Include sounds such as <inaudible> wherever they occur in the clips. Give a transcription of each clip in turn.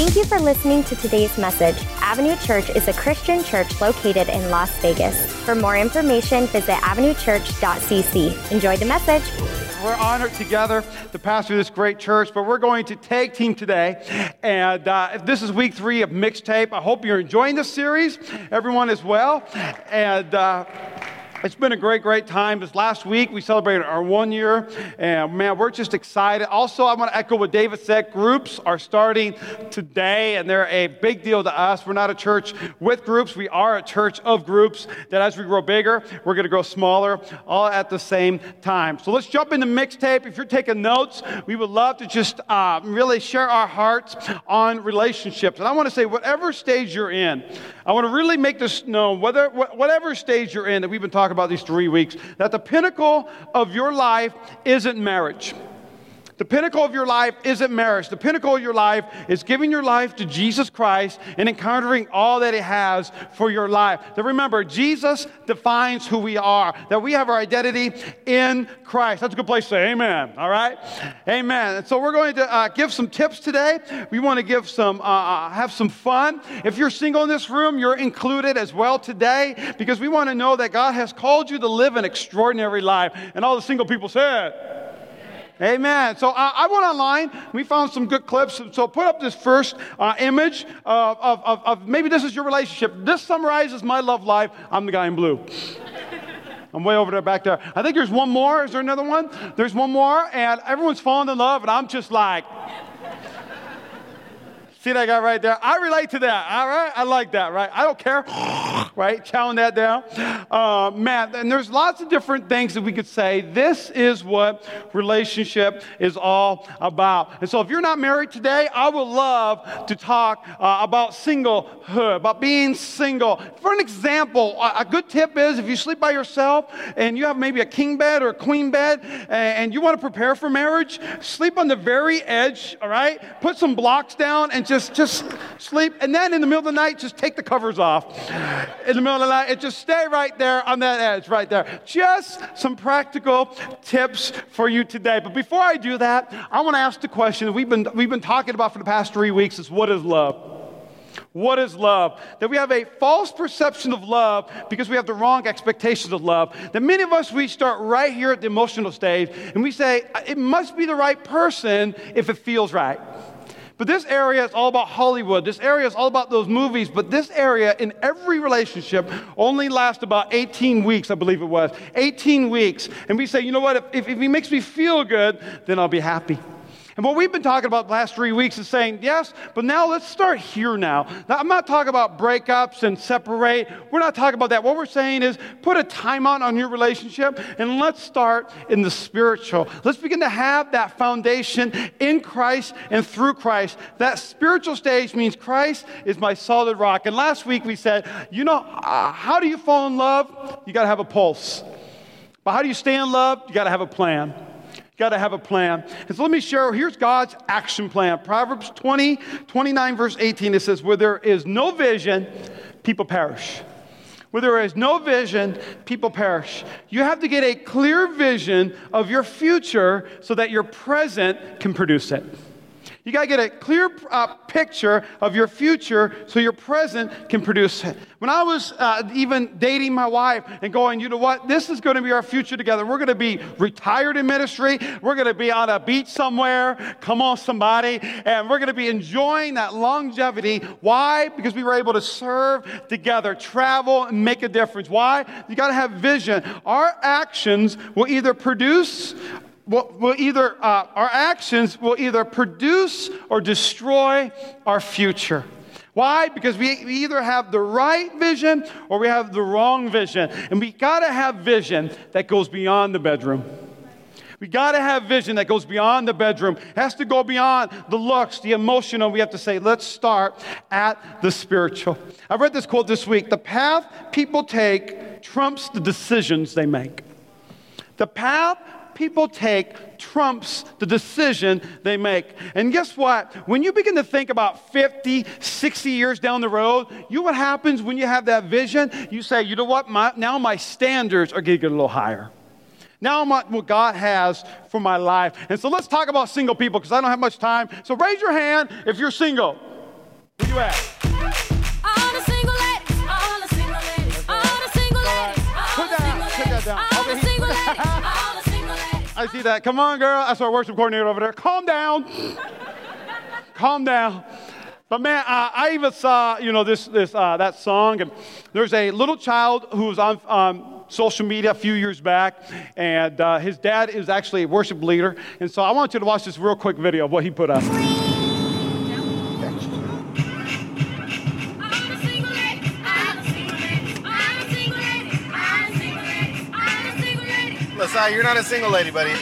Thank you for listening to today's message. Avenue Church is a Christian church located in Las Vegas. For more information, visit avenuechurch.cc. Enjoy the message. We're honored together to pastor this great church, but we're going to tag team today. And uh, this is week three of Mixtape. I hope you're enjoying this series, everyone as well. And uh, it's been a great, great time. This last week, we celebrated our one year, and man, we're just excited. Also, I want to echo what David said groups are starting today, and they're a big deal to us. We're not a church with groups, we are a church of groups that as we grow bigger, we're going to grow smaller all at the same time. So let's jump into mixtape. If you're taking notes, we would love to just uh, really share our hearts on relationships. And I want to say, whatever stage you're in, I want to really make this known, whether, whatever stage you're in that we've been talking about these three weeks, that the pinnacle of your life isn't marriage. The pinnacle of your life isn't marriage. The pinnacle of your life is giving your life to Jesus Christ and encountering all that He has for your life. That remember, Jesus defines who we are, that we have our identity in Christ. That's a good place to say amen, all right? Amen. And so we're going to uh, give some tips today. We want to give some, uh, uh, have some fun. If you're single in this room, you're included as well today because we want to know that God has called you to live an extraordinary life. And all the single people said, Amen. So uh, I went online. We found some good clips. So put up this first uh, image of, of, of, of, maybe this is your relationship. This summarizes my love life. I'm the guy in blue. <laughs> I'm way over there back there. I think there's one more. Is there another one? There's one more, and everyone's falling in love, and I'm just like, See that guy right there? I relate to that, all right? I like that, right? I don't care, <laughs> right? Chowing that down. Uh, man, and there's lots of different things that we could say. This is what relationship is all about. And so if you're not married today, I would love to talk uh, about singlehood, about being single. For an example, a good tip is if you sleep by yourself and you have maybe a king bed or a queen bed and you want to prepare for marriage, sleep on the very edge, all right? Put some blocks down and just, just sleep. And then in the middle of the night, just take the covers off. In the middle of the night, and just stay right there on that edge, right there. Just some practical tips for you today. But before I do that, I want to ask the question we've been, we've been talking about for the past three weeks is what is love? What is love? That we have a false perception of love because we have the wrong expectations of love. That many of us, we start right here at the emotional stage and we say, it must be the right person if it feels right. But this area is all about Hollywood. This area is all about those movies. But this area, in every relationship, only lasts about 18 weeks, I believe it was. 18 weeks. And we say, you know what? If, if, if he makes me feel good, then I'll be happy. And what we've been talking about the last three weeks is saying, yes, but now let's start here now. now. I'm not talking about breakups and separate. We're not talking about that. What we're saying is put a timeout on your relationship and let's start in the spiritual. Let's begin to have that foundation in Christ and through Christ. That spiritual stage means Christ is my solid rock. And last week we said, you know, uh, how do you fall in love? You got to have a pulse. But how do you stay in love? You got to have a plan got to have a plan. And so let me share here's God's action plan. Proverbs 20, 29, verse 18, it says, Where there is no vision, people perish. Where there is no vision, people perish. You have to get a clear vision of your future so that your present can produce it. You got to get a clear uh, picture of your future so your present can produce it. When I was uh, even dating my wife and going, you know what, this is going to be our future together. We're going to be retired in ministry. We're going to be on a beach somewhere. Come on, somebody. And we're going to be enjoying that longevity. Why? Because we were able to serve together, travel, and make a difference. Why? You got to have vision. Our actions will either produce will, will either, uh, our actions will either produce or destroy our future. Why? Because we, either have the right vision or we have the wrong vision. And we got to have vision that goes beyond the bedroom. We got to have vision that goes beyond the bedroom. Has to go beyond the looks, the emotional. We have to say, let's start at the spiritual. I read this quote this week The path people take trumps the decisions they make. The path people take trumps the decision they make. And guess what? When you begin to think about 50, 60 years down the road, you know what happens when you have that vision? You say, you know what? My, now my standards are going to get a little higher. Now I'm what God has for my life. And so let's talk about single people because I don't have much time. So raise your hand if you're single. Where you at? All the single ladies, all the single ladies, all the single ladies, all Put that- put that down. all the single <laughs> ladies, I see that. Come on, girl. That's our worship coordinator over there. Calm down. Calm down. But man, uh, I even saw, you know, this, this, uh, that song, and there's a little child who was on um, social media a few years back, and uh, his dad is actually a worship leader, and so I want you to watch this real quick video of what he put up. All Lasai, you're not a single lady, buddy. <laughs> oh,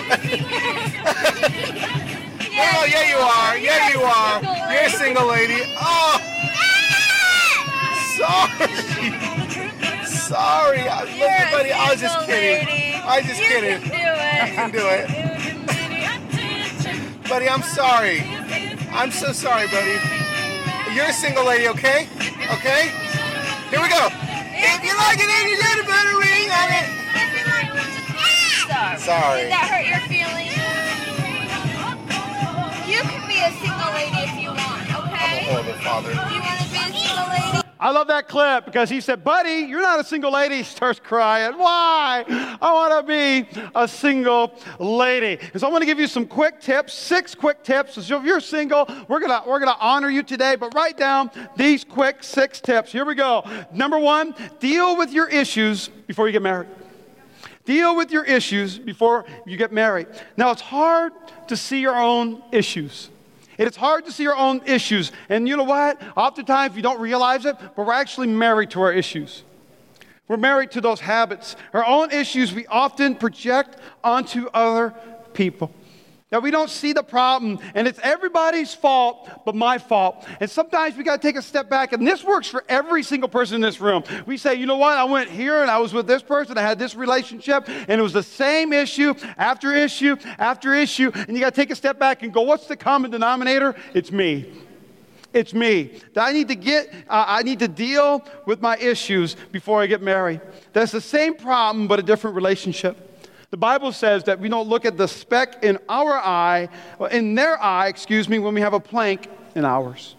yeah, you are. Yeah, you are. You're a single lady. Oh, sorry. Sorry. I, look, buddy, I was just kidding. I was just kidding. You can do it. Buddy, I'm sorry. I'm so sorry, buddy. You're a single lady, okay? Okay? Here we go. If you like it, then you put a ring on it. Sorry. Did that hurt your feelings? You can be a single lady if you want, okay? Horrible father. Do you want to be a single lady? I love that clip because he said, Buddy, you're not a single lady. He starts crying. Why? I want to be a single lady. And so I'm going to give you some quick tips, six quick tips. So if you're single, we're going to we're going to honor you today, but write down these quick six tips. Here we go. Number one, deal with your issues before you get married. Deal with your issues before you get married. Now, it's hard to see your own issues. It's hard to see your own issues. And you know what? Oftentimes, you don't realize it, but we're actually married to our issues. We're married to those habits. Our own issues we often project onto other people. That we don't see the problem, and it's everybody's fault but my fault. And sometimes we got to take a step back, and this works for every single person in this room. We say, you know what? I went here and I was with this person, I had this relationship, and it was the same issue after issue after issue. And you got to take a step back and go, what's the common denominator? It's me. It's me. That I need to get, uh, I need to deal with my issues before I get married. That's the same problem, but a different relationship. The Bible says that we don't look at the speck in our eye, in their eye, excuse me, when we have a plank in ours.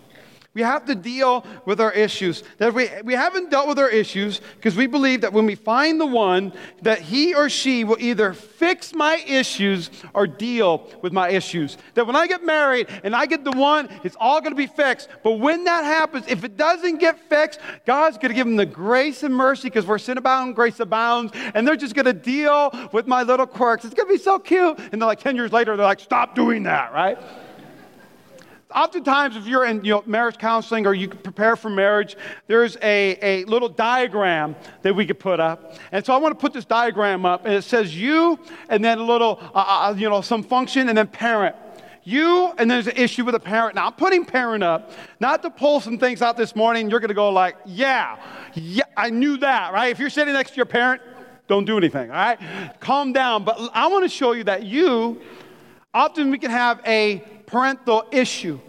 We have to deal with our issues. That we, we haven't dealt with our issues because we believe that when we find the one, that he or she will either fix my issues or deal with my issues. That when I get married and I get the one, it's all going to be fixed. But when that happens, if it doesn't get fixed, God's going to give them the grace and mercy because we're sin abound, grace abounds, and they're just going to deal with my little quirks. It's going to be so cute. And they're like 10 years later, they're like, stop doing that, right? Oftentimes, if you're in you know, marriage counseling or you prepare for marriage, there's a, a little diagram that we could put up. And so I want to put this diagram up, and it says you, and then a little, uh, uh, you know, some function, and then parent. You, and there's an issue with a parent. Now, I'm putting parent up, not to pull some things out this morning. You're going to go like, yeah, yeah, I knew that, right? If you're sitting next to your parent, don't do anything, all right? Calm down. But I want to show you that you, often we can have a parental issue.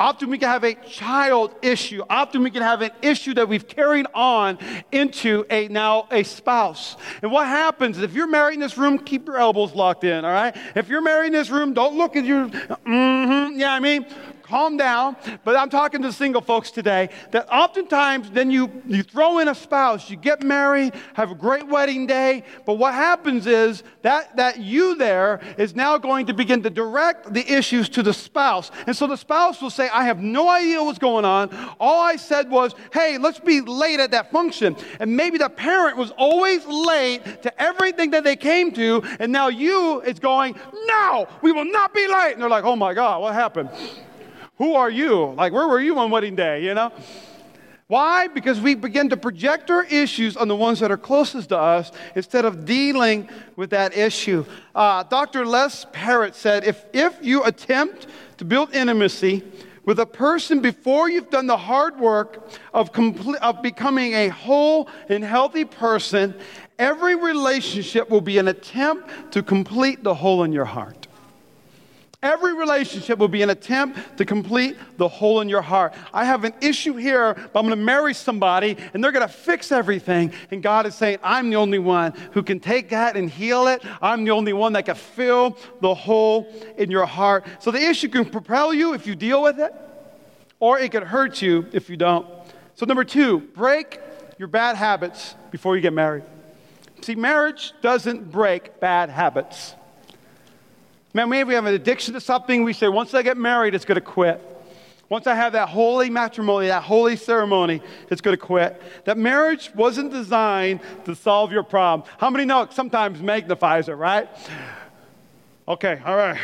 Often we can have a child issue. Often we can have an issue that we've carried on into a now a spouse. And what happens if you're married in this room? Keep your elbows locked in. All right. If you're married in this room, don't look at your. Mm-hmm, yeah, I mean, calm down. But I'm talking to single folks today that oftentimes then you, you throw in a spouse, you get married, have a great wedding day, but what happens is that, that you there is now going to begin to direct the issues to the spouse. And so the spouse will say, I have no idea what's going on. All I said was, hey, let's be late at that function. And maybe the parent was always late to everything that they came to, and now you is going, no, we will not be late. And they're like, oh my God, what happened? Who are you? Like, where were you on wedding day, you know? Why? Because we begin to project our issues on the ones that are closest to us instead of dealing with that issue. Uh, Dr. Les Parrott said if, if you attempt to build intimacy with a person before you've done the hard work of, comple- of becoming a whole and healthy person, every relationship will be an attempt to complete the hole in your heart. Every relationship will be an attempt to complete the hole in your heart. I have an issue here, but I'm going to marry somebody and they're going to fix everything. And God is saying, I'm the only one who can take that and heal it. I'm the only one that can fill the hole in your heart. So the issue can propel you if you deal with it, or it could hurt you if you don't. So, number two, break your bad habits before you get married. See, marriage doesn't break bad habits. Man, maybe we have an addiction to something. We say, once I get married, it's going to quit. Once I have that holy matrimony, that holy ceremony, it's going to quit. That marriage wasn't designed to solve your problem. How many know it sometimes magnifies it, right? Okay, all right.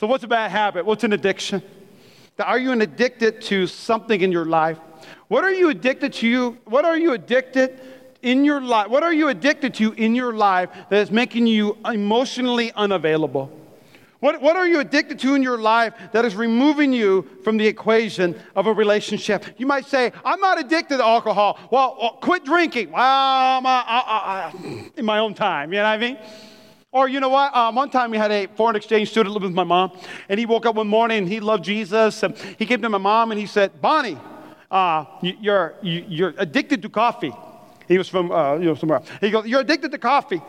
So, what's a bad habit? What's an addiction? Are you addicted to something in your life? What are you addicted to? You? What are you addicted in your life? What are you addicted to in your life that is making you emotionally unavailable? What, what are you addicted to in your life that is removing you from the equation of a relationship? You might say, I'm not addicted to alcohol. Well, well quit drinking. Well, I'm, uh, uh, uh, in my own time. You know what I mean? Or you know what? Um, one time we had a foreign exchange student live with my mom, and he woke up one morning and he loved Jesus. And he came to my mom and he said, Bonnie, uh, you, you're, you, you're addicted to coffee. He was from uh, you know, somewhere. He goes, You're addicted to coffee.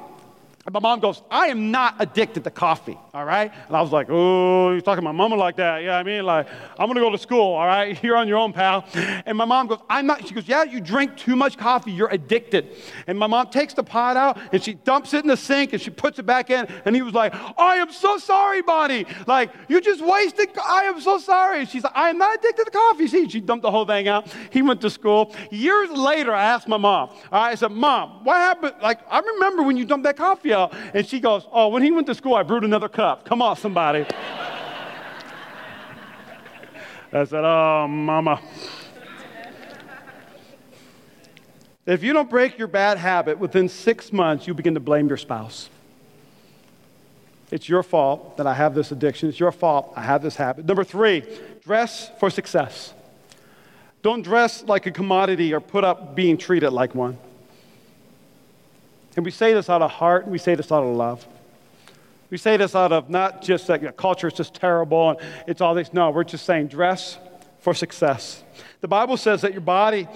And my mom goes, I am not addicted to coffee, all right? And I was like, oh, you're talking to my mama like that. Yeah, I mean, like, I'm gonna go to school, all right? <laughs> You're on your own, pal. And my mom goes, I'm not, she goes, yeah, you drink too much coffee, you're addicted. And my mom takes the pot out and she dumps it in the sink and she puts it back in. And he was like, I am so sorry, Bonnie. Like, you just wasted, I am so sorry. She's like, I am not addicted to coffee. <laughs> See, she dumped the whole thing out. He went to school. Years later, I asked my mom, all right, I said, Mom, what happened? Like, I remember when you dumped that coffee out. And she goes, Oh, when he went to school, I brewed another cup. Come on, somebody. I said, Oh, mama. If you don't break your bad habit within six months, you begin to blame your spouse. It's your fault that I have this addiction. It's your fault I have this habit. Number three, dress for success. Don't dress like a commodity or put up being treated like one. And we say this out of heart, and we say this out of love. We say this out of not just that you know, culture is just terrible and it's all this. No, we're just saying dress for success. The Bible says that your body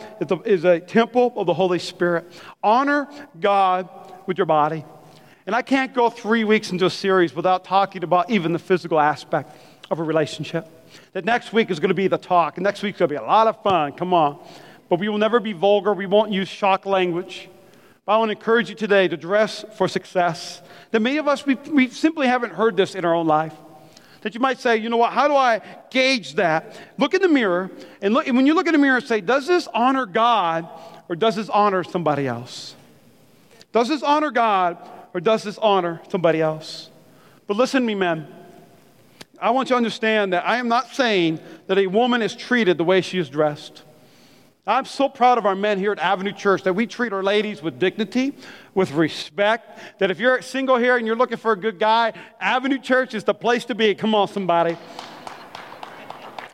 is a temple of the Holy Spirit. Honor God with your body. And I can't go three weeks into a series without talking about even the physical aspect of a relationship. That next week is going to be the talk, next week's going to be a lot of fun. Come on. But we will never be vulgar. We won't use shock language. I want to encourage you today to dress for success. That many of us, we, we simply haven't heard this in our own life. That you might say, you know what, how do I gauge that? Look in the mirror, and, look, and when you look in the mirror, say, does this honor God or does this honor somebody else? Does this honor God or does this honor somebody else? But listen to me, men. I want you to understand that I am not saying that a woman is treated the way she is dressed. I'm so proud of our men here at Avenue Church that we treat our ladies with dignity, with respect. That if you're single here and you're looking for a good guy, Avenue Church is the place to be. Come on, somebody.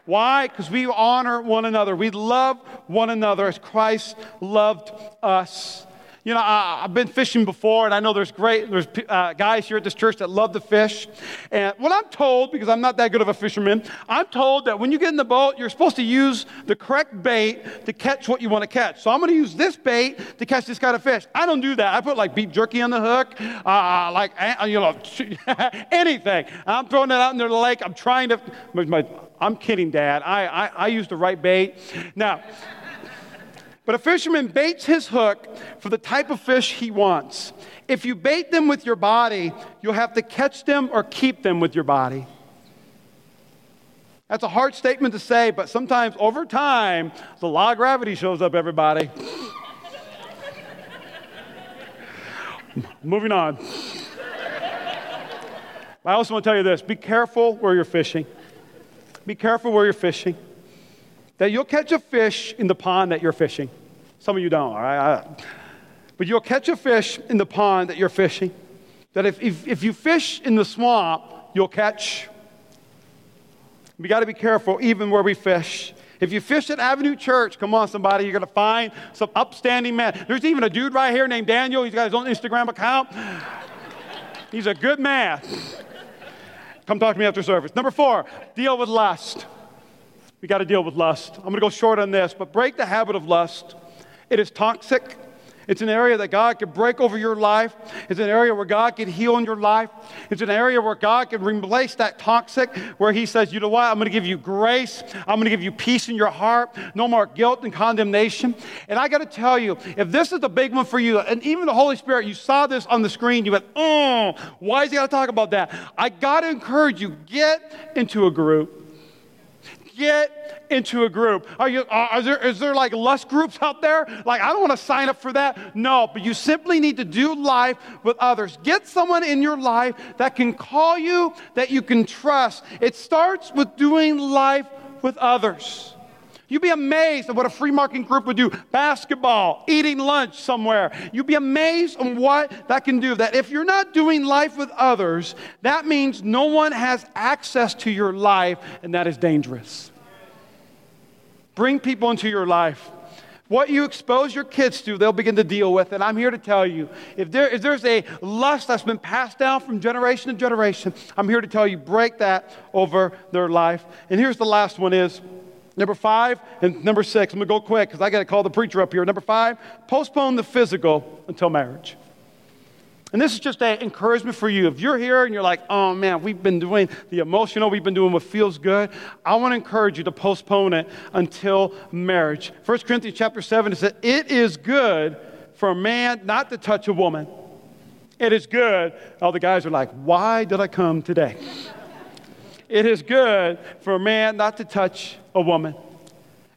Why? Because we honor one another. We love one another as Christ loved us. You know, I, have been fishing before, and I know there's great, there's uh, guys here at this church that love to fish. And what I'm told, because I'm not that good of a fisherman, I'm told that when you get in the boat, you're supposed to use the correct bait to catch what you want to catch. So I'm going to use this bait to catch this kind of fish. I don't do that. I put like beef jerky on the hook, uh, like, uh, you know, <laughs> anything. I'm throwing it out into the lake. I'm trying to, my, I'm kidding, Dad. I, I, I use the right bait. Now, but a fisherman baits his hook for the type of fish he wants. If you bait them with your body, you'll have to catch them or keep them with your body. That's a hard statement to say, but sometimes over time, the law of gravity shows up, everybody. <laughs> Moving on. I also want to tell you this be careful where you're fishing. Be careful where you're fishing that you'll catch a fish in the pond that you're fishing. Some of you don't, all right? But you'll catch a fish in the pond that you're fishing. That if, if, if you fish in the swamp, you'll catch. We got to be careful even where we fish. If you fish at Avenue Church, come on, somebody, you're going to find some upstanding men. There's even a dude right here named Daniel. He's got his own Instagram account. He's a good man. Come talk to me after service. Number four, deal with lust. We got to deal with lust. I'm going to go short on this, but break the habit of lust. It is toxic It's an area that God can break over your life. It's an area where God can heal in your life. It's an area where God can replace that toxic, where He says, you know what? I'm going to give you grace. I'm going to give you peace in your heart. No more guilt and condemnation. And I got to tell you, if this is the big one for you, and even the Holy Spirit, you saw this on the screen, you went, oh, why is He got to talk about that? I got to encourage you, get into a group get into a group. Are you, are there, is there like lust groups out there? Like, I don't want to sign up for that. No, but you simply need to do life with others. Get someone in your life that can call you, that you can trust. It starts with doing life with others. You'd be amazed at what a free marketing group would do. Basketball, eating lunch somewhere. You'd be amazed on what that can do. That if you're not doing life with others, that means no one has access to your life, and that is dangerous. Bring people into your life. What you expose your kids to, they'll begin to deal with. And I'm here to tell you if, there, if there's a lust that's been passed down from generation to generation, I'm here to tell you break that over their life. And here's the last one is number five and number six. I'm going to go quick because I got to call the preacher up here. Number five, postpone the physical until marriage. And this is just an encouragement for you. If you're here and you're like, oh man, we've been doing the emotional, we've been doing what feels good, I want to encourage you to postpone it until marriage. 1 Corinthians chapter 7, it says, It is good for a man not to touch a woman. It is good. All the guys are like, why did I come today? It is good for a man not to touch a woman.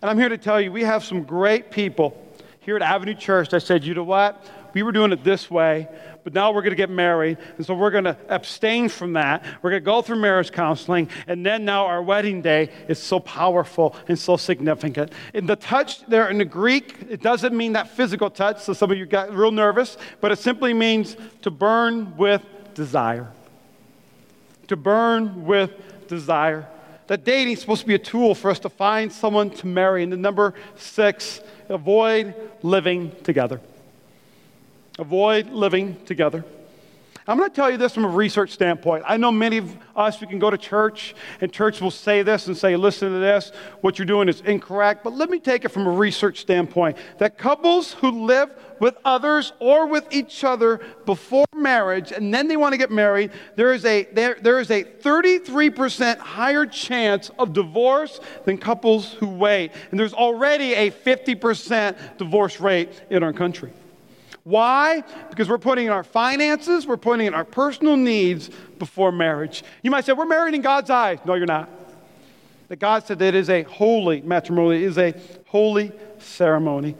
And I'm here to tell you, we have some great people here at Avenue Church that said, you know what? We were doing it this way, but now we're going to get married. And so we're going to abstain from that. We're going to go through marriage counseling. And then now our wedding day is so powerful and so significant. In the touch there in the Greek, it doesn't mean that physical touch. So some of you got real nervous, but it simply means to burn with desire. To burn with desire. That dating is supposed to be a tool for us to find someone to marry. And the number six, avoid living together. Avoid living together. I'm going to tell you this from a research standpoint. I know many of us, we can go to church, and church will say this and say, listen to this, what you're doing is incorrect. But let me take it from a research standpoint that couples who live with others or with each other before marriage and then they want to get married, there is a, there, there is a 33% higher chance of divorce than couples who wait. And there's already a 50% divorce rate in our country. Why? Because we're putting in our finances, we're putting in our personal needs before marriage. You might say, we're married in God's eyes. No, you're not. That God said that it is a holy matrimony, it is a holy ceremony.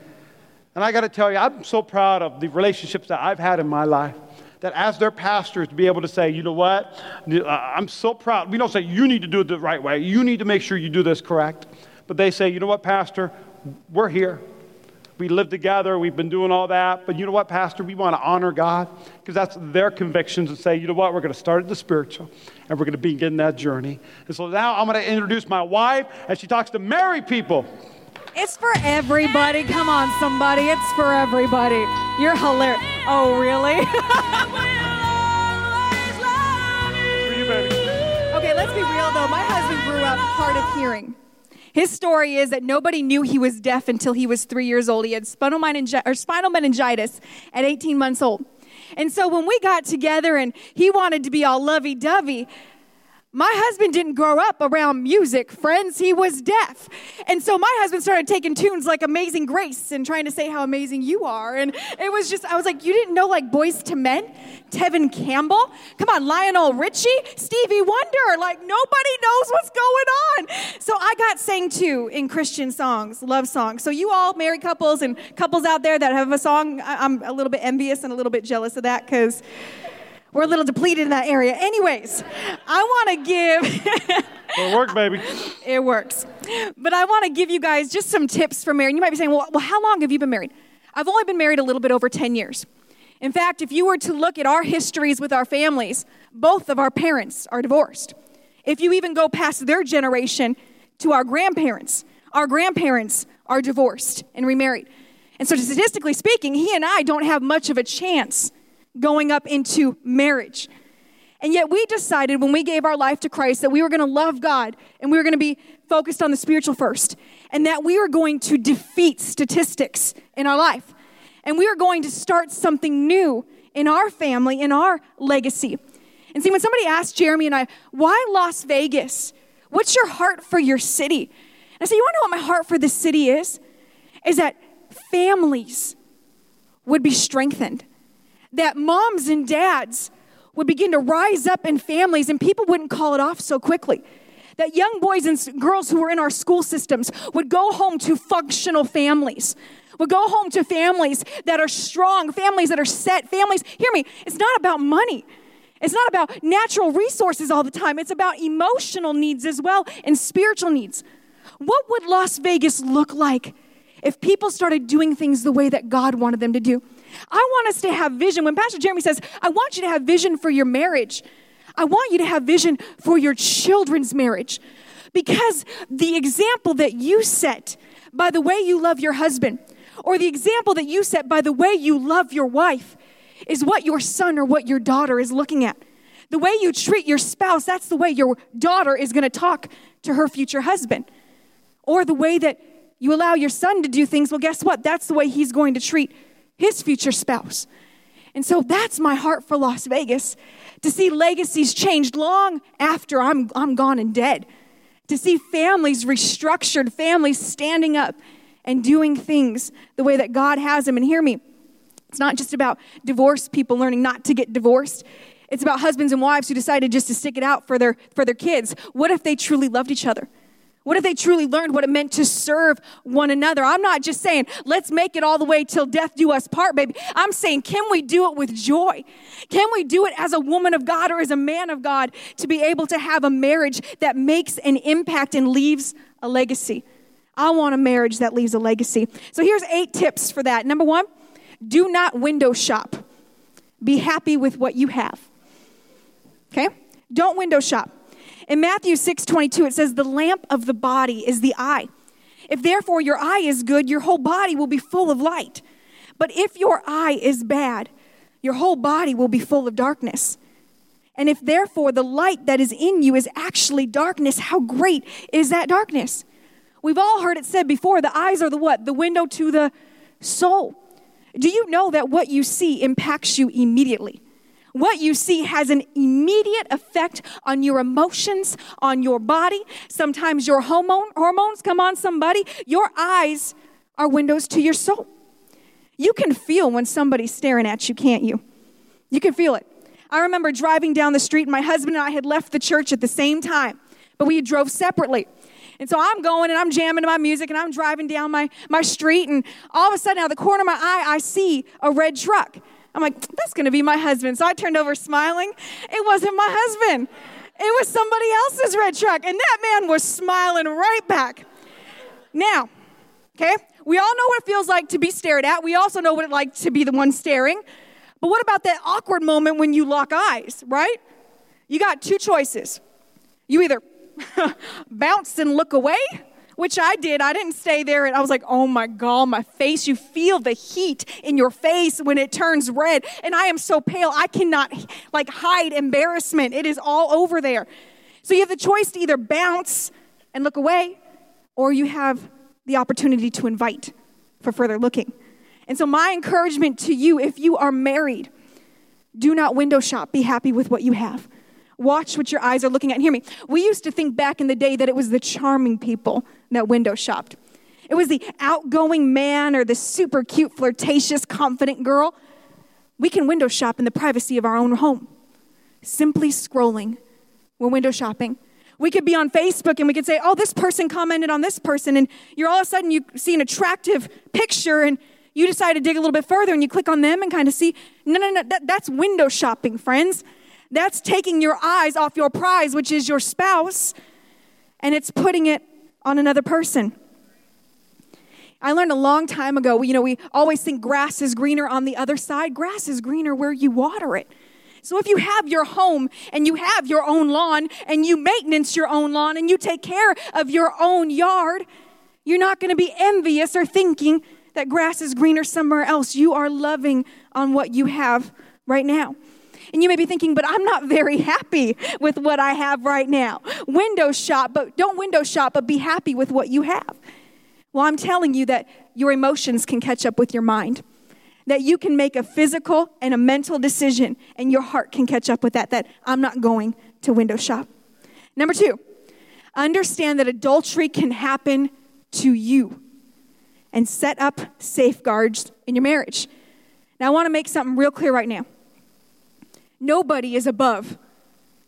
And I got to tell you, I'm so proud of the relationships that I've had in my life. That as their pastors, to be able to say, you know what, uh, I'm so proud. We don't say, you need to do it the right way. You need to make sure you do this correct. But they say, you know what, Pastor, we're here. We live together. We've been doing all that. But you know what, Pastor? We want to honor God because that's their convictions and say, you know what? We're going to start at the spiritual and we're going to begin that journey. And so now I'm going to introduce my wife as she talks to married people. It's for everybody. Come on, somebody. It's for everybody. You're hilarious. Oh, really? <laughs> For you, baby. okay, let's be real though. My husband grew up hard of hearing. His story is that nobody knew he was deaf until he was three years old. He had spinal, meningi- spinal meningitis at 18 months old. And so when we got together and he wanted to be all lovey dovey, my husband didn't grow up around music, friends. He was deaf. And so my husband started taking tunes like Amazing Grace and trying to say how amazing you are. And it was just, I was like, you didn't know like Boyz II Men? Tevin Campbell? Come on, Lionel Richie? Stevie Wonder? Like nobody knows what's going on. So I got sang too in Christian songs, love songs. So you all married couples and couples out there that have a song, I'm a little bit envious and a little bit jealous of that because we're a little depleted in that area. Anyways, I want to give. <laughs> It'll work, baby. <laughs> it works. But I want to give you guys just some tips for marriage. You might be saying, well, well, how long have you been married? I've only been married a little bit over 10 years. In fact, if you were to look at our histories with our families, both of our parents are divorced. If you even go past their generation to our grandparents, our grandparents are divorced and remarried. And so, statistically speaking, he and I don't have much of a chance going up into marriage. And yet, we decided when we gave our life to Christ that we were going to love God and we were going to be focused on the spiritual first, and that we were going to defeat statistics in our life. And we are going to start something new in our family, in our legacy. And see, when somebody asked Jeremy and I, why Las Vegas? What's your heart for your city? And I said, you want to know what my heart for this city is? Is that families would be strengthened, that moms and dads would begin to rise up in families and people wouldn't call it off so quickly. That young boys and girls who were in our school systems would go home to functional families, would go home to families that are strong, families that are set, families. Hear me, it's not about money. It's not about natural resources all the time. It's about emotional needs as well and spiritual needs. What would Las Vegas look like if people started doing things the way that God wanted them to do? I want us to have vision. When Pastor Jeremy says, I want you to have vision for your marriage, I want you to have vision for your children's marriage. Because the example that you set by the way you love your husband, or the example that you set by the way you love your wife, is what your son or what your daughter is looking at. The way you treat your spouse, that's the way your daughter is going to talk to her future husband. Or the way that you allow your son to do things, well, guess what? That's the way he's going to treat his future spouse. And so that's my heart for Las Vegas to see legacies changed long after I'm, I'm gone and dead. To see families restructured, families standing up and doing things the way that God has them. And hear me, it's not just about divorced people learning not to get divorced. It's about husbands and wives who decided just to stick it out for their, for their kids. What if they truly loved each other? What if they truly learned what it meant to serve one another? I'm not just saying, let's make it all the way till death do us part, baby. I'm saying, can we do it with joy? Can we do it as a woman of God or as a man of God to be able to have a marriage that makes an impact and leaves a legacy? I want a marriage that leaves a legacy. So here's eight tips for that. Number one, do not window shop. Be happy with what you have. Okay? Don't window shop. In Matthew 6 22, it says, The lamp of the body is the eye. If therefore your eye is good, your whole body will be full of light. But if your eye is bad, your whole body will be full of darkness. And if therefore the light that is in you is actually darkness, how great is that darkness? We've all heard it said before the eyes are the what? The window to the soul. Do you know that what you see impacts you immediately? What you see has an immediate effect on your emotions, on your body. Sometimes your hormone, hormones come on somebody. Your eyes are windows to your soul. You can feel when somebody's staring at you, can't you? You can feel it. I remember driving down the street, and my husband and I had left the church at the same time, but we drove separately. And so I'm going and I'm jamming to my music and I'm driving down my, my street, and all of a sudden, out of the corner of my eye, I see a red truck. I'm like, that's gonna be my husband. So I turned over smiling. It wasn't my husband, it was somebody else's red truck. And that man was smiling right back. Now, okay, we all know what it feels like to be stared at. We also know what it's like to be the one staring. But what about that awkward moment when you lock eyes, right? You got two choices. You either <laughs> bounce and look away, which I did. I didn't stay there and I was like, oh my God, my face. You feel the heat in your face when it turns red. And I am so pale, I cannot like hide embarrassment. It is all over there. So you have the choice to either bounce and look away, or you have the opportunity to invite for further looking. And so, my encouragement to you, if you are married, do not window shop. Be happy with what you have. Watch what your eyes are looking at. And hear me. We used to think back in the day that it was the charming people that window shopped. It was the outgoing man or the super cute, flirtatious, confident girl. We can window shop in the privacy of our own home. Simply scrolling. We're window shopping. We could be on Facebook and we could say, oh, this person commented on this person, and you're all of a sudden you see an attractive picture and you decide to dig a little bit further and you click on them and kind of see. No, no, no, that, that's window shopping, friends. That's taking your eyes off your prize, which is your spouse, and it's putting it on another person. I learned a long time ago, you know, we always think grass is greener on the other side. Grass is greener where you water it. So if you have your home and you have your own lawn and you maintenance your own lawn and you take care of your own yard, you're not going to be envious or thinking that grass is greener somewhere else. You are loving on what you have right now. And you may be thinking, but I'm not very happy with what I have right now. Window shop, but don't window shop, but be happy with what you have. Well, I'm telling you that your emotions can catch up with your mind. that you can make a physical and a mental decision, and your heart can catch up with that, that I'm not going to window shop. Number two, understand that adultery can happen to you and set up safeguards in your marriage. Now, I want to make something real clear right now. Nobody is above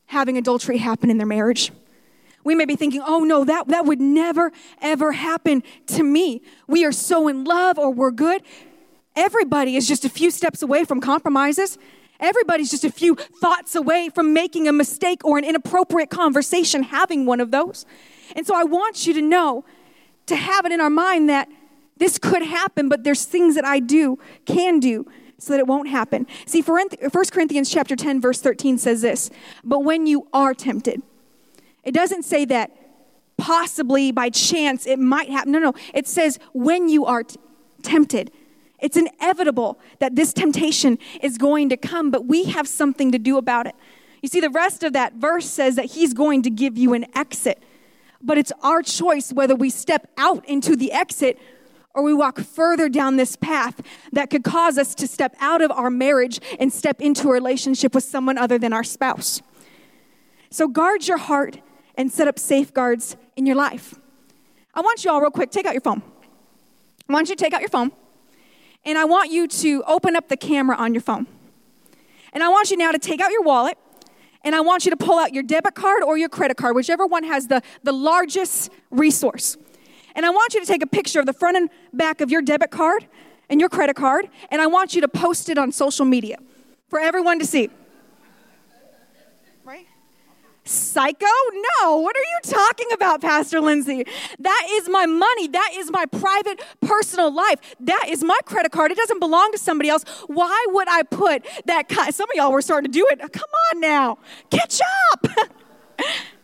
having adultery happen in their marriage. We may be thinking, oh no, that, that would never, ever happen to me. We are so in love or we're good. Everybody is just a few steps away from compromises. Everybody's just a few thoughts away from making a mistake or an inappropriate conversation, having one of those. And so I want you to know, to have it in our mind that this could happen, but there's things that I do, can do, so that it won't happen. See, 1 Corinthians chapter 10, verse 13 says this, but when you are tempted, it doesn't say that possibly by chance it might happen. No, no. It says when you are t- tempted. It's inevitable that this temptation is going to come, but we have something to do about it. You see, the rest of that verse says that he's going to give you an exit, but it's our choice whether we step out into the exit or we walk further down this path that could cause us to step out of our marriage and step into a relationship with someone other than our spouse. So guard your heart and set up safeguards in your life. I want you all, real quick, take out your phone. I want you to take out your phone, and I want you to open up the camera on your phone. And I want you now to take out your wallet, and I want you to pull out your debit card or your credit card, whichever one has the, the largest resource. And I want you to take a picture of the front and back of your debit card and your credit card, and I want you to post it on social media for everyone to see. Right? Psycho? No. What are you talking about, Pastor Lindsay? That is my money. That is my private, personal life. That is my credit card. It doesn't belong to somebody else. Why would I put that? Some of y'all were starting to do it. Come on now. Catch up. <laughs>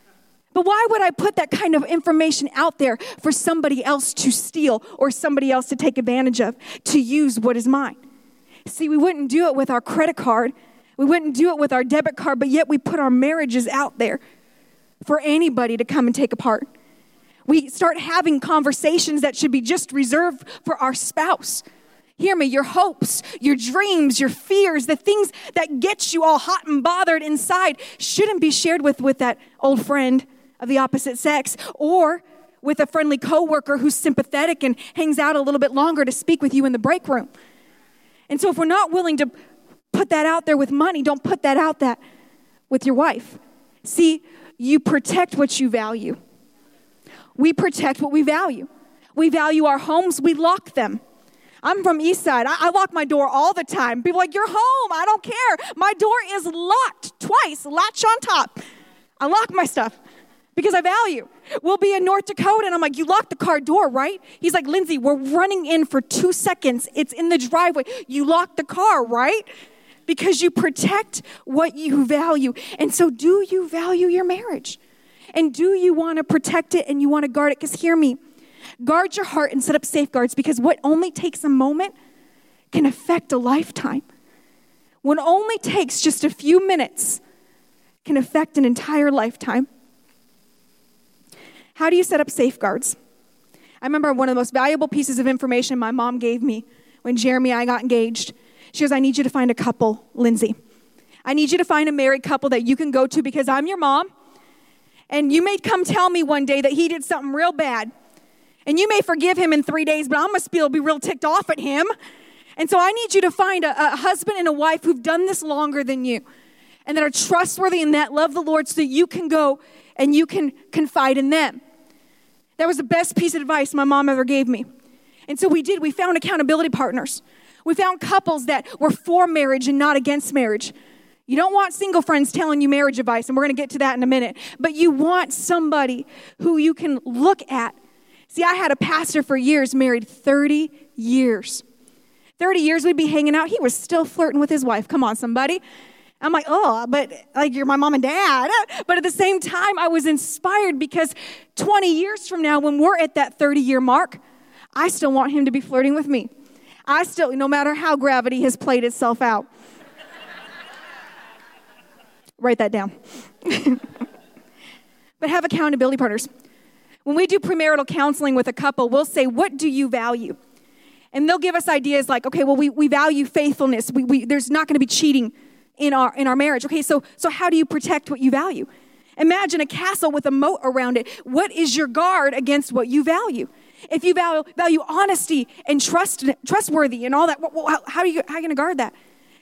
But why would I put that kind of information out there for somebody else to steal or somebody else to take advantage of, to use what is mine? See, we wouldn't do it with our credit card, we wouldn't do it with our debit card, but yet we put our marriages out there for anybody to come and take apart. We start having conversations that should be just reserved for our spouse. Hear me, your hopes, your dreams, your fears, the things that get you all hot and bothered inside shouldn't be shared with, with that old friend of the opposite sex or with a friendly coworker who's sympathetic and hangs out a little bit longer to speak with you in the break room. And so if we're not willing to put that out there with money, don't put that out that with your wife. See, you protect what you value. We protect what we value. We value our homes, we lock them. I'm from East Side. I, I, lock my door all the time. People like, You're home. I don't care. My door is locked twice, latch on top. I lock my stuff because I value. We'll be in North Dakota, and I'm like, You locked the car door, right? He's like, Lindsay, we're running in for two seconds. It's in the driveway. You locked the car, right? Because you protect what you value. And so, do you value your marriage? And do you want to protect it and you want to guard it? Because hear me, guard your heart and set up safeguards because what only takes a moment can affect a lifetime. What only takes just a few minutes can affect an entire lifetime. How do you set up safeguards? I remember one of the most valuable pieces of information my mom gave me when Jeremy and I got engaged. She goes, I need you to find a couple, Lindsay. I need you to find a married couple that you can go to because I'm your mom. And you may come tell me one day that he did something real bad. And you may forgive him in three days, but I'm going to be real ticked off at him. And so I need you to find a, a husband and a wife who've done this longer than you and that are trustworthy and that love the Lord so that you can go and you can confide in them. That was the best piece of advice my mom ever gave me. And so we did. We found accountability partners. We found couples that were for marriage and not against marriage. You don't want single friends telling you marriage advice, and we're going to get to that in a minute. But you want somebody who you can look at. See, I had a pastor for years, married 30 years. 30 years we'd be hanging out. He was still flirting with his wife. Come on, somebody. I'm like, oh, but like you're my mom and dad. <laughs> But at the same time, I was inspired because 20 years from now, when we're at that 30 year mark, I still want him to be flirting with me. I still, no matter how gravity has played itself out. <laughs> Write that down. <laughs> but have accountability partners. When we do premarital counseling with a couple, we'll say, What do you value? And they'll give us ideas like, okay, well, we, we value faithfulness. We, we, there's not going to be cheating in our, in our marriage. Okay, so, so how do you protect what you value? Imagine a castle with a moat around it. What is your guard against what you value? If you value, value honesty and trust, trustworthy and all that, how, how are you, how are you going to guard that?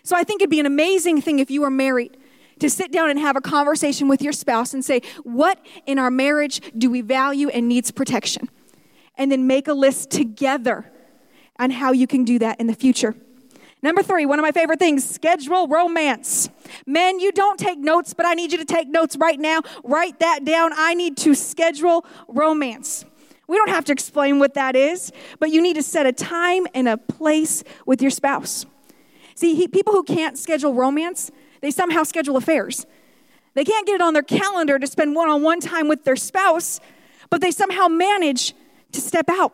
So I think it'd be an amazing thing if you were married to sit down and have a conversation with your spouse and say, what in our marriage do we value and needs protection? And then make a list together on how you can do that in the future. Number three, one of my favorite things schedule romance. Men, you don't take notes, but I need you to take notes right now. Write that down. I need to schedule romance. We don't have to explain what that is, but you need to set a time and a place with your spouse. See, he, people who can't schedule romance, they somehow schedule affairs. They can't get it on their calendar to spend one on one time with their spouse, but they somehow manage to step out.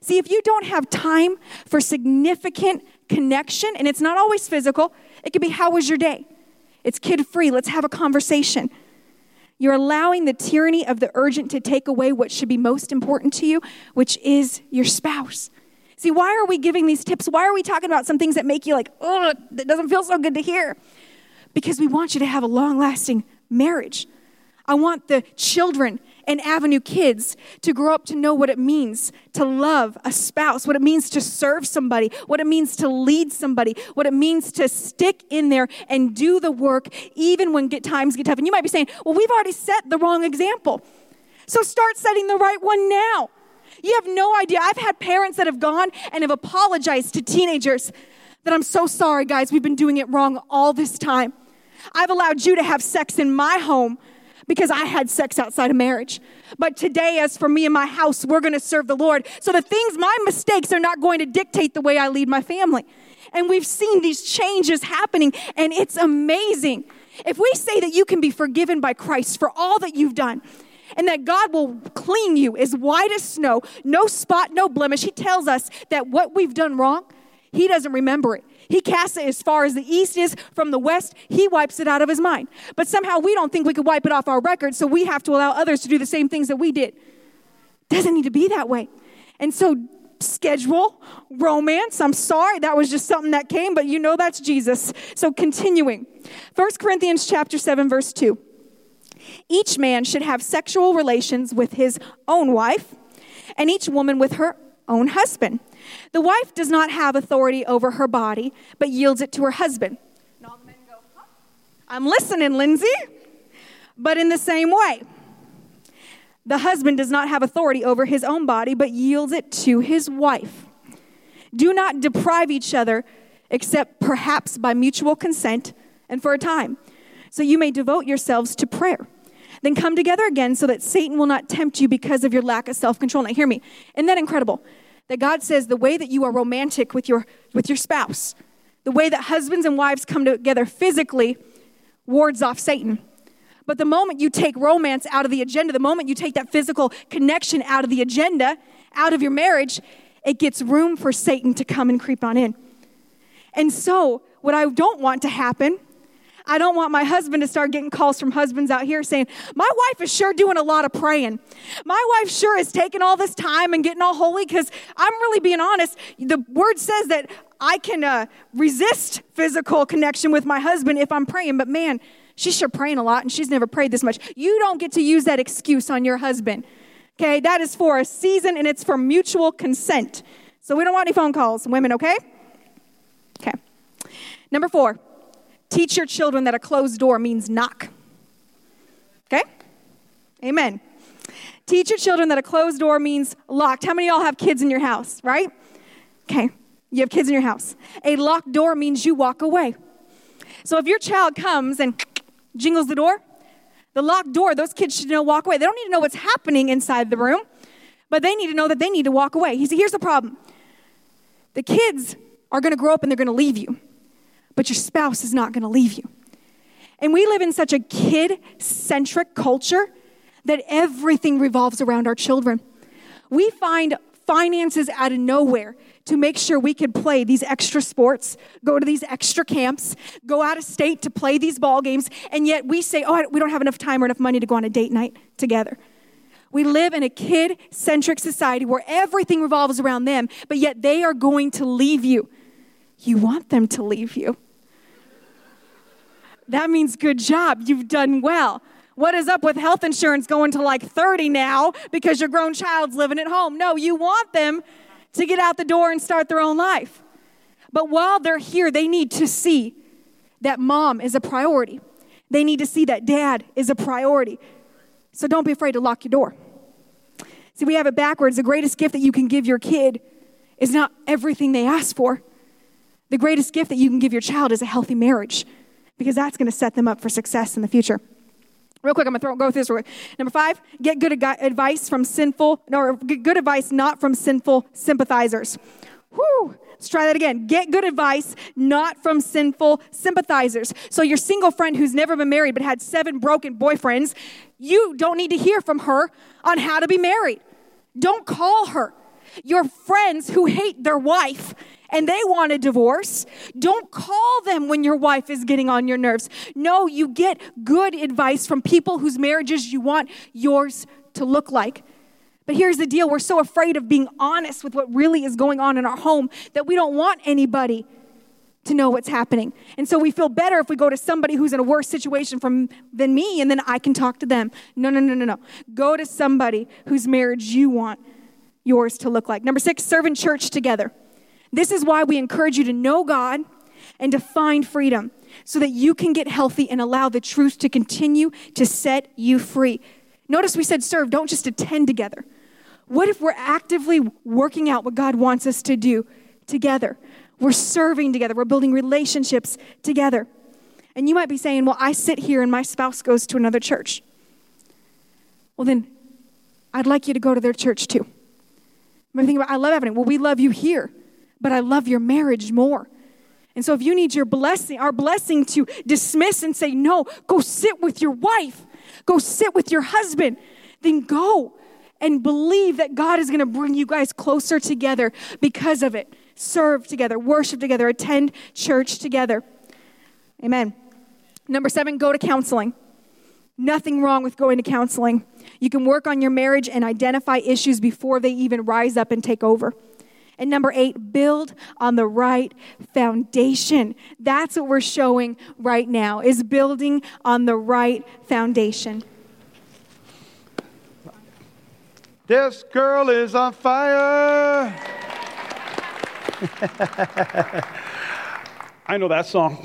See, if you don't have time for significant connection, and it's not always physical, it could be how was your day? It's kid free, let's have a conversation. You're allowing the tyranny of the urgent to take away what should be most important to you, which is your spouse. See, why are we giving these tips? Why are we talking about some things that make you like, oh, that doesn't feel so good to hear? Because we want you to have a long lasting marriage. I want the children and Avenue kids to grow up to know what it means to love a spouse, what it means to serve somebody, what it means to lead somebody, what it means to stick in there and do the work even when get, times get tough. And you might be saying, well, we've already set the wrong example. So start setting the right one now. You have no idea. I've had parents that have gone and have apologized to teenagers that I'm so sorry, guys, we've been doing it wrong all this time. I've allowed you to have sex in my home because I had sex outside of marriage. But today, as for me and my house, we're going to serve the Lord. So the things, my mistakes are not going to dictate the way I lead my family. And we've seen these changes happening, and it's amazing. If we say that you can be forgiven by Christ for all that you've done, and that God will clean you as white as snow, no spot, no blemish. He tells us that what we've done wrong, He doesn't remember it. He casts it as far as the east is from the west. He wipes it out of his mind. But somehow we don't think we could wipe it off our record, so we have to allow others to do the same things that we did. Doesn't need to be that way. And so schedule romance. I'm sorry, that was just something that came, but you know that's Jesus. So continuing. 1 Corinthians chapter 7 verse 2. Each man should have sexual relations with his own wife, and each woman with her own husband. The wife does not have authority over her body, but yields it to her husband. And all the men go, huh? I'm listening, Lindsay. But in the same way, the husband does not have authority over his own body, but yields it to his wife. Do not deprive each other, except perhaps by mutual consent and for a time, so you may devote yourselves to prayer. Then come together again so that Satan will not tempt you because of your lack of self control. Now, hear me. Isn't that incredible? That God says the way that you are romantic with your, with your spouse, the way that husbands and wives come together physically wards off Satan. But the moment you take romance out of the agenda, the moment you take that physical connection out of the agenda, out of your marriage, it gets room for Satan to come and creep on in. And so, what I don't want to happen I don't want my husband to start getting calls from husbands out here saying, My wife is sure doing a lot of praying. My wife sure is taking all this time and getting all holy because I'm really being honest. The word says that I can uh, resist physical connection with my husband if I'm praying, but man, she's sure praying a lot and she's never prayed this much. You don't get to use that excuse on your husband. Okay, that is for a season and it's for mutual consent. So we don't want any phone calls, women, okay? Okay. Number four. Teach your children that a closed door means knock. Okay? Amen. Teach your children that a closed door means locked. How many of y'all have kids in your house, right? Okay. You have kids in your house. A locked door means you walk away. So if your child comes and jingles the door, the locked door, those kids should know walk away. They don't need to know what's happening inside the room, but they need to know that they need to walk away. See, here's the problem the kids are going to grow up and they're going to leave you but your spouse is not going to leave you. And we live in such a kid centric culture that everything revolves around our children. We find finances out of nowhere to make sure we can play these extra sports, go to these extra camps, go out of state to play these ball games, and yet we say, oh, we don't have enough time or enough money to go on a date night together. We live in a kid centric society where everything revolves around them, but yet they are going to leave you. You want them to leave you. That means good job. You've done well. What is up with health insurance going to like 30 now because your grown child's living at home? No, you want them to get out the door and start their own life. But while they're here, they need to see that mom is a priority. They need to see that dad is a priority. So don't be afraid to lock your door. See, we have it backwards. The greatest gift that you can give your kid is not everything they ask for. The greatest gift that you can give your child is a healthy marriage because that's going to set them up for success in the future. Real quick, I'm gonna throw, go through this. Real quick. Number five, get good advice from sinful, or good advice not from sinful sympathizers. Whew. Let's try that again. Get good advice, not from sinful sympathizers. So, your single friend who's never been married but had seven broken boyfriends, you don't need to hear from her on how to be married. Don't call her. Your friends who hate their wife and they want a divorce, don't call them when your wife is getting on your nerves. No, you get good advice from people whose marriages you want yours to look like. But here's the deal we're so afraid of being honest with what really is going on in our home that we don't want anybody to know what's happening. And so we feel better if we go to somebody who's in a worse situation from than me and then I can talk to them. No, no, no, no, no. Go to somebody whose marriage you want yours to look like. Number 6, serve in church together. This is why we encourage you to know God and to find freedom so that you can get healthy and allow the truth to continue to set you free. Notice we said serve, don't just attend together. What if we're actively working out what God wants us to do together? We're serving together, we're building relationships together. And you might be saying, Well, I sit here and my spouse goes to another church. Well, then I'd like you to go to their church too. I'm thinking about, I love Avenue. Well, we love you here, but I love your marriage more. And so if you need your blessing, our blessing to dismiss and say, no, go sit with your wife, go sit with your husband, then go and believe that God is going to bring you guys closer together because of it. Serve together, worship together, attend church together. Amen. Number seven, go to counseling. Nothing wrong with going to counseling. You can work on your marriage and identify issues before they even rise up and take over. And number eight, build on the right foundation. That's what we're showing right now, is building on the right foundation. This girl is on fire. <laughs> I know that song.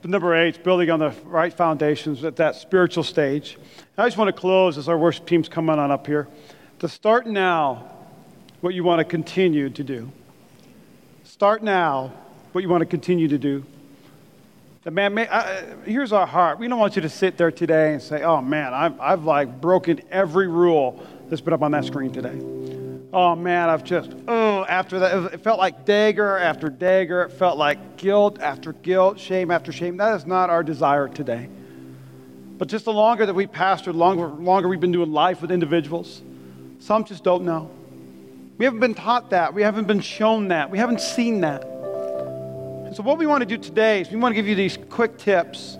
But number eight, building on the right foundations at that spiritual stage. I just want to close as our worship team's coming on up here to start now what you want to continue to do. Start now what you want to continue to do. The man, may, uh, here's our heart. We don't want you to sit there today and say, "Oh man, I've, I've like broken every rule that's been up on that screen today." Oh man, I've just oh after that it felt like dagger after dagger. It felt like guilt after guilt, shame after shame. That is not our desire today. But just the longer that we pastor, the longer, longer we've been doing life with individuals, some just don't know. We haven't been taught that. We haven't been shown that. We haven't seen that. So, what we want to do today is we want to give you these quick tips.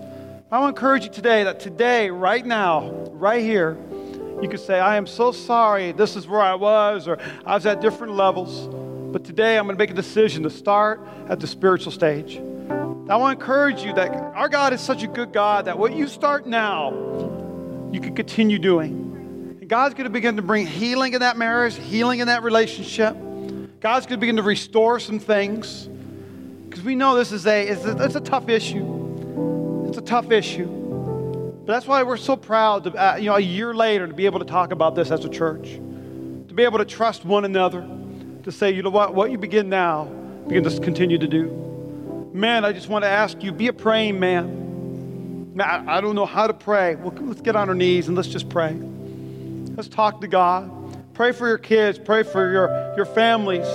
I want to encourage you today that today, right now, right here, you could say, I am so sorry. This is where I was, or I was at different levels. But today, I'm going to make a decision to start at the spiritual stage. I want to encourage you that our God is such a good God that what you start now, you can continue doing. God's going to begin to bring healing in that marriage, healing in that relationship. God's going to begin to restore some things. Because we know this is a it's, a, it's a tough issue. It's a tough issue. But that's why we're so proud, to, uh, you know, a year later to be able to talk about this as a church, to be able to trust one another, to say, you know what, what you begin now, begin to continue to do. Man, I just want to ask you, be a praying man. Now, I, I don't know how to pray. Well, let's get on our knees and let's just pray. Let's talk to God. Pray for your kids. Pray for your, your families.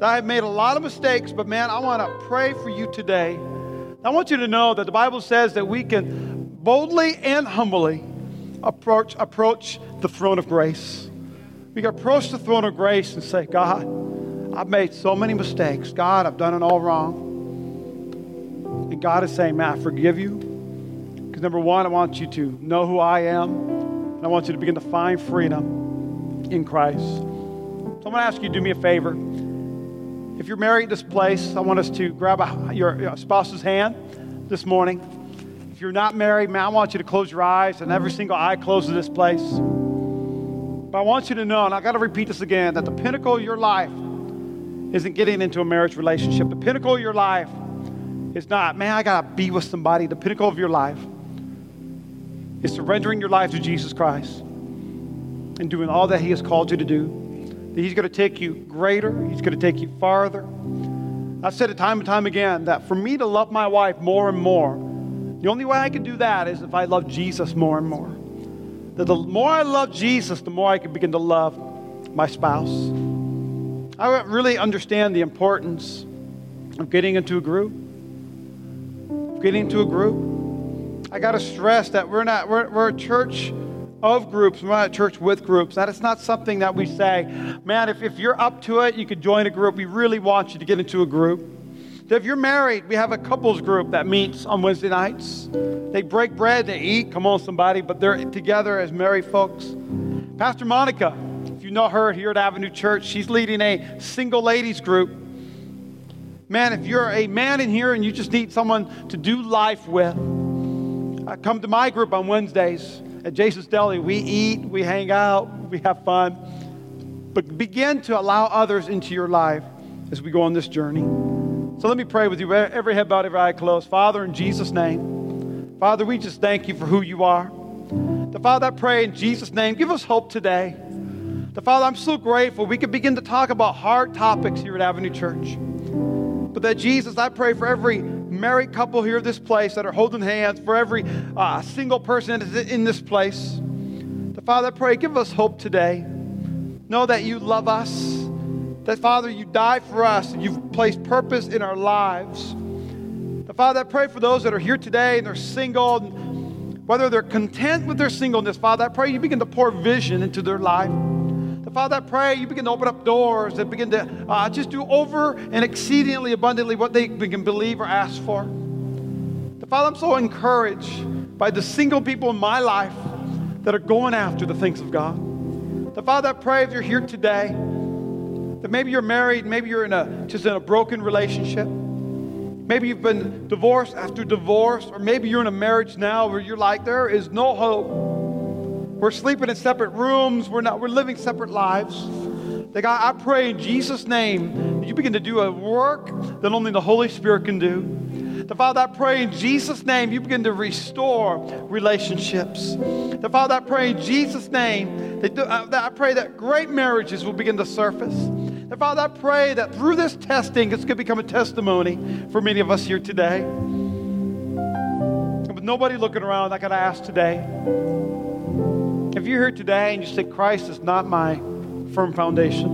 I have made a lot of mistakes, but man, I want to pray for you today. I want you to know that the Bible says that we can boldly and humbly approach, approach the throne of grace. We can approach the throne of grace and say, God, I've made so many mistakes. God, I've done it all wrong. And God is saying, man, I forgive you. Because number one, I want you to know who I am, and I want you to begin to find freedom in Christ. So I'm going to ask you to do me a favor. If you're married in this place, I want us to grab a, your, your spouse's hand this morning. If you're not married, man, I want you to close your eyes, and every single eye closed in this place. But I want you to know, and I got to repeat this again, that the pinnacle of your life isn't getting into a marriage relationship. The pinnacle of your life is not, man, I got to be with somebody. The pinnacle of your life is surrendering your life to Jesus Christ and doing all that He has called you to do. That He's going to take you greater, He's going to take you farther. I've said it time and time again that for me to love my wife more and more, the only way I can do that is if I love Jesus more and more. That the more I love Jesus, the more I can begin to love my spouse. I really understand the importance of getting into a group. Getting into a group. I got to stress that we're not, we're, we're a church of groups. We're not a church with groups. That is not something that we say, man, if, if you're up to it, you could join a group. We really want you to get into a group. If you're married, we have a couples group that meets on Wednesday nights. They break bread, they eat. Come on, somebody, but they're together as married folks. Pastor Monica, if you know her here at Avenue Church, she's leading a single ladies group. Man, if you're a man in here and you just need someone to do life with, uh, come to my group on Wednesdays at Jason's Deli. We eat, we hang out, we have fun. But begin to allow others into your life as we go on this journey. So let me pray with you. Every head bowed, every eye closed. Father, in Jesus' name, Father, we just thank you for who you are. The Father, I pray in Jesus' name, give us hope today. The Father, I'm so grateful we can begin to talk about hard topics here at Avenue Church. But that Jesus, I pray for every married couple here in this place that are holding hands, for every uh, single person in this place. The Father, I pray, give us hope today. Know that you love us that, Father, you died for us and you've placed purpose in our lives. The Father, I pray for those that are here today and they're single, whether they're content with their singleness, Father, I pray you begin to pour vision into their life. The Father, I pray you begin to open up doors that begin to uh, just do over and exceedingly abundantly what they can believe or ask for. The Father, I'm so encouraged by the single people in my life that are going after the things of God. The Father, I pray if you're here today, that maybe you're married, maybe you're in a just in a broken relationship. Maybe you've been divorced after divorce, or maybe you're in a marriage now where you're like, there is no hope. We're sleeping in separate rooms, we're not, we're living separate lives. That God, I pray in Jesus' name that you begin to do a work that only the Holy Spirit can do. The Father, I pray in Jesus' name you begin to restore relationships. The Father, I pray in Jesus' name that, uh, that I pray that great marriages will begin to surface. And Father, I pray that through this testing, it's going to become a testimony for many of us here today. With nobody looking around, I got to ask today if you're here today and you say, Christ is not my firm foundation,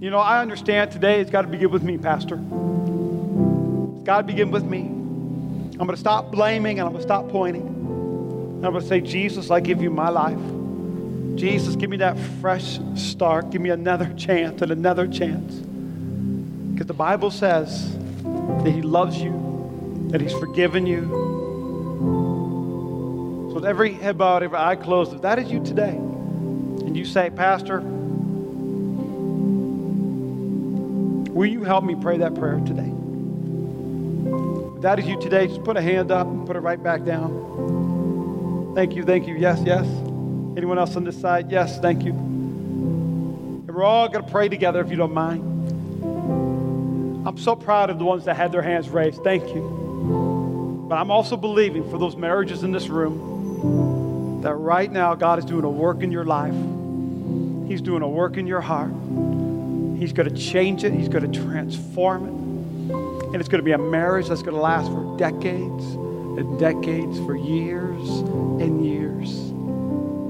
you know, I understand today it's got to begin with me, Pastor. It's got to begin with me. I'm going to stop blaming and I'm going to stop pointing. And I'm going to say, Jesus, I give you my life. Jesus, give me that fresh start. Give me another chance and another chance. Because the Bible says that He loves you, that He's forgiven you. With every head bowed, every eye closed, if that is you today, and you say, Pastor, will you help me pray that prayer today? If that is you today, just put a hand up and put it right back down. Thank you, thank you. Yes, yes. Anyone else on this side? Yes, thank you. And we're all going to pray together if you don't mind. I'm so proud of the ones that had their hands raised. Thank you. But I'm also believing for those marriages in this room that right now God is doing a work in your life. He's doing a work in your heart. He's going to change it, He's going to transform it. And it's going to be a marriage that's going to last for decades and decades, for years and years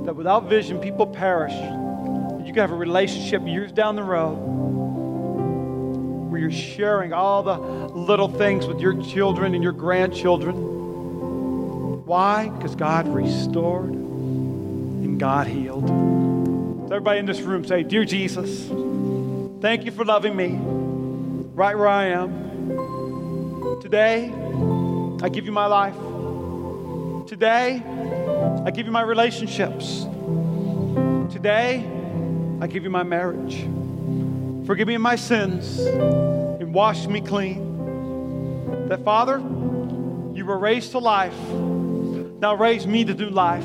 that without vision, people perish. You can have a relationship years down the road where you're sharing all the little things with your children and your grandchildren. Why? Because God restored and God healed. So everybody in this room say, Dear Jesus, thank you for loving me right where I am. Today, I give you my life. Today, I give you my relationships. Today, I give you my marriage. Forgive me my sins and wash me clean. That, Father, you were raised to life. Now raise me to do life.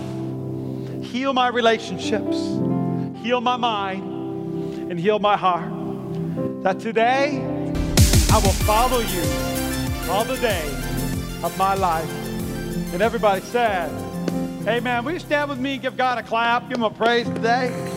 Heal my relationships, heal my mind, and heal my heart. That today, I will follow you all the days of my life. And everybody said, Amen. Will you stand with me and give God a clap? Give him a praise today?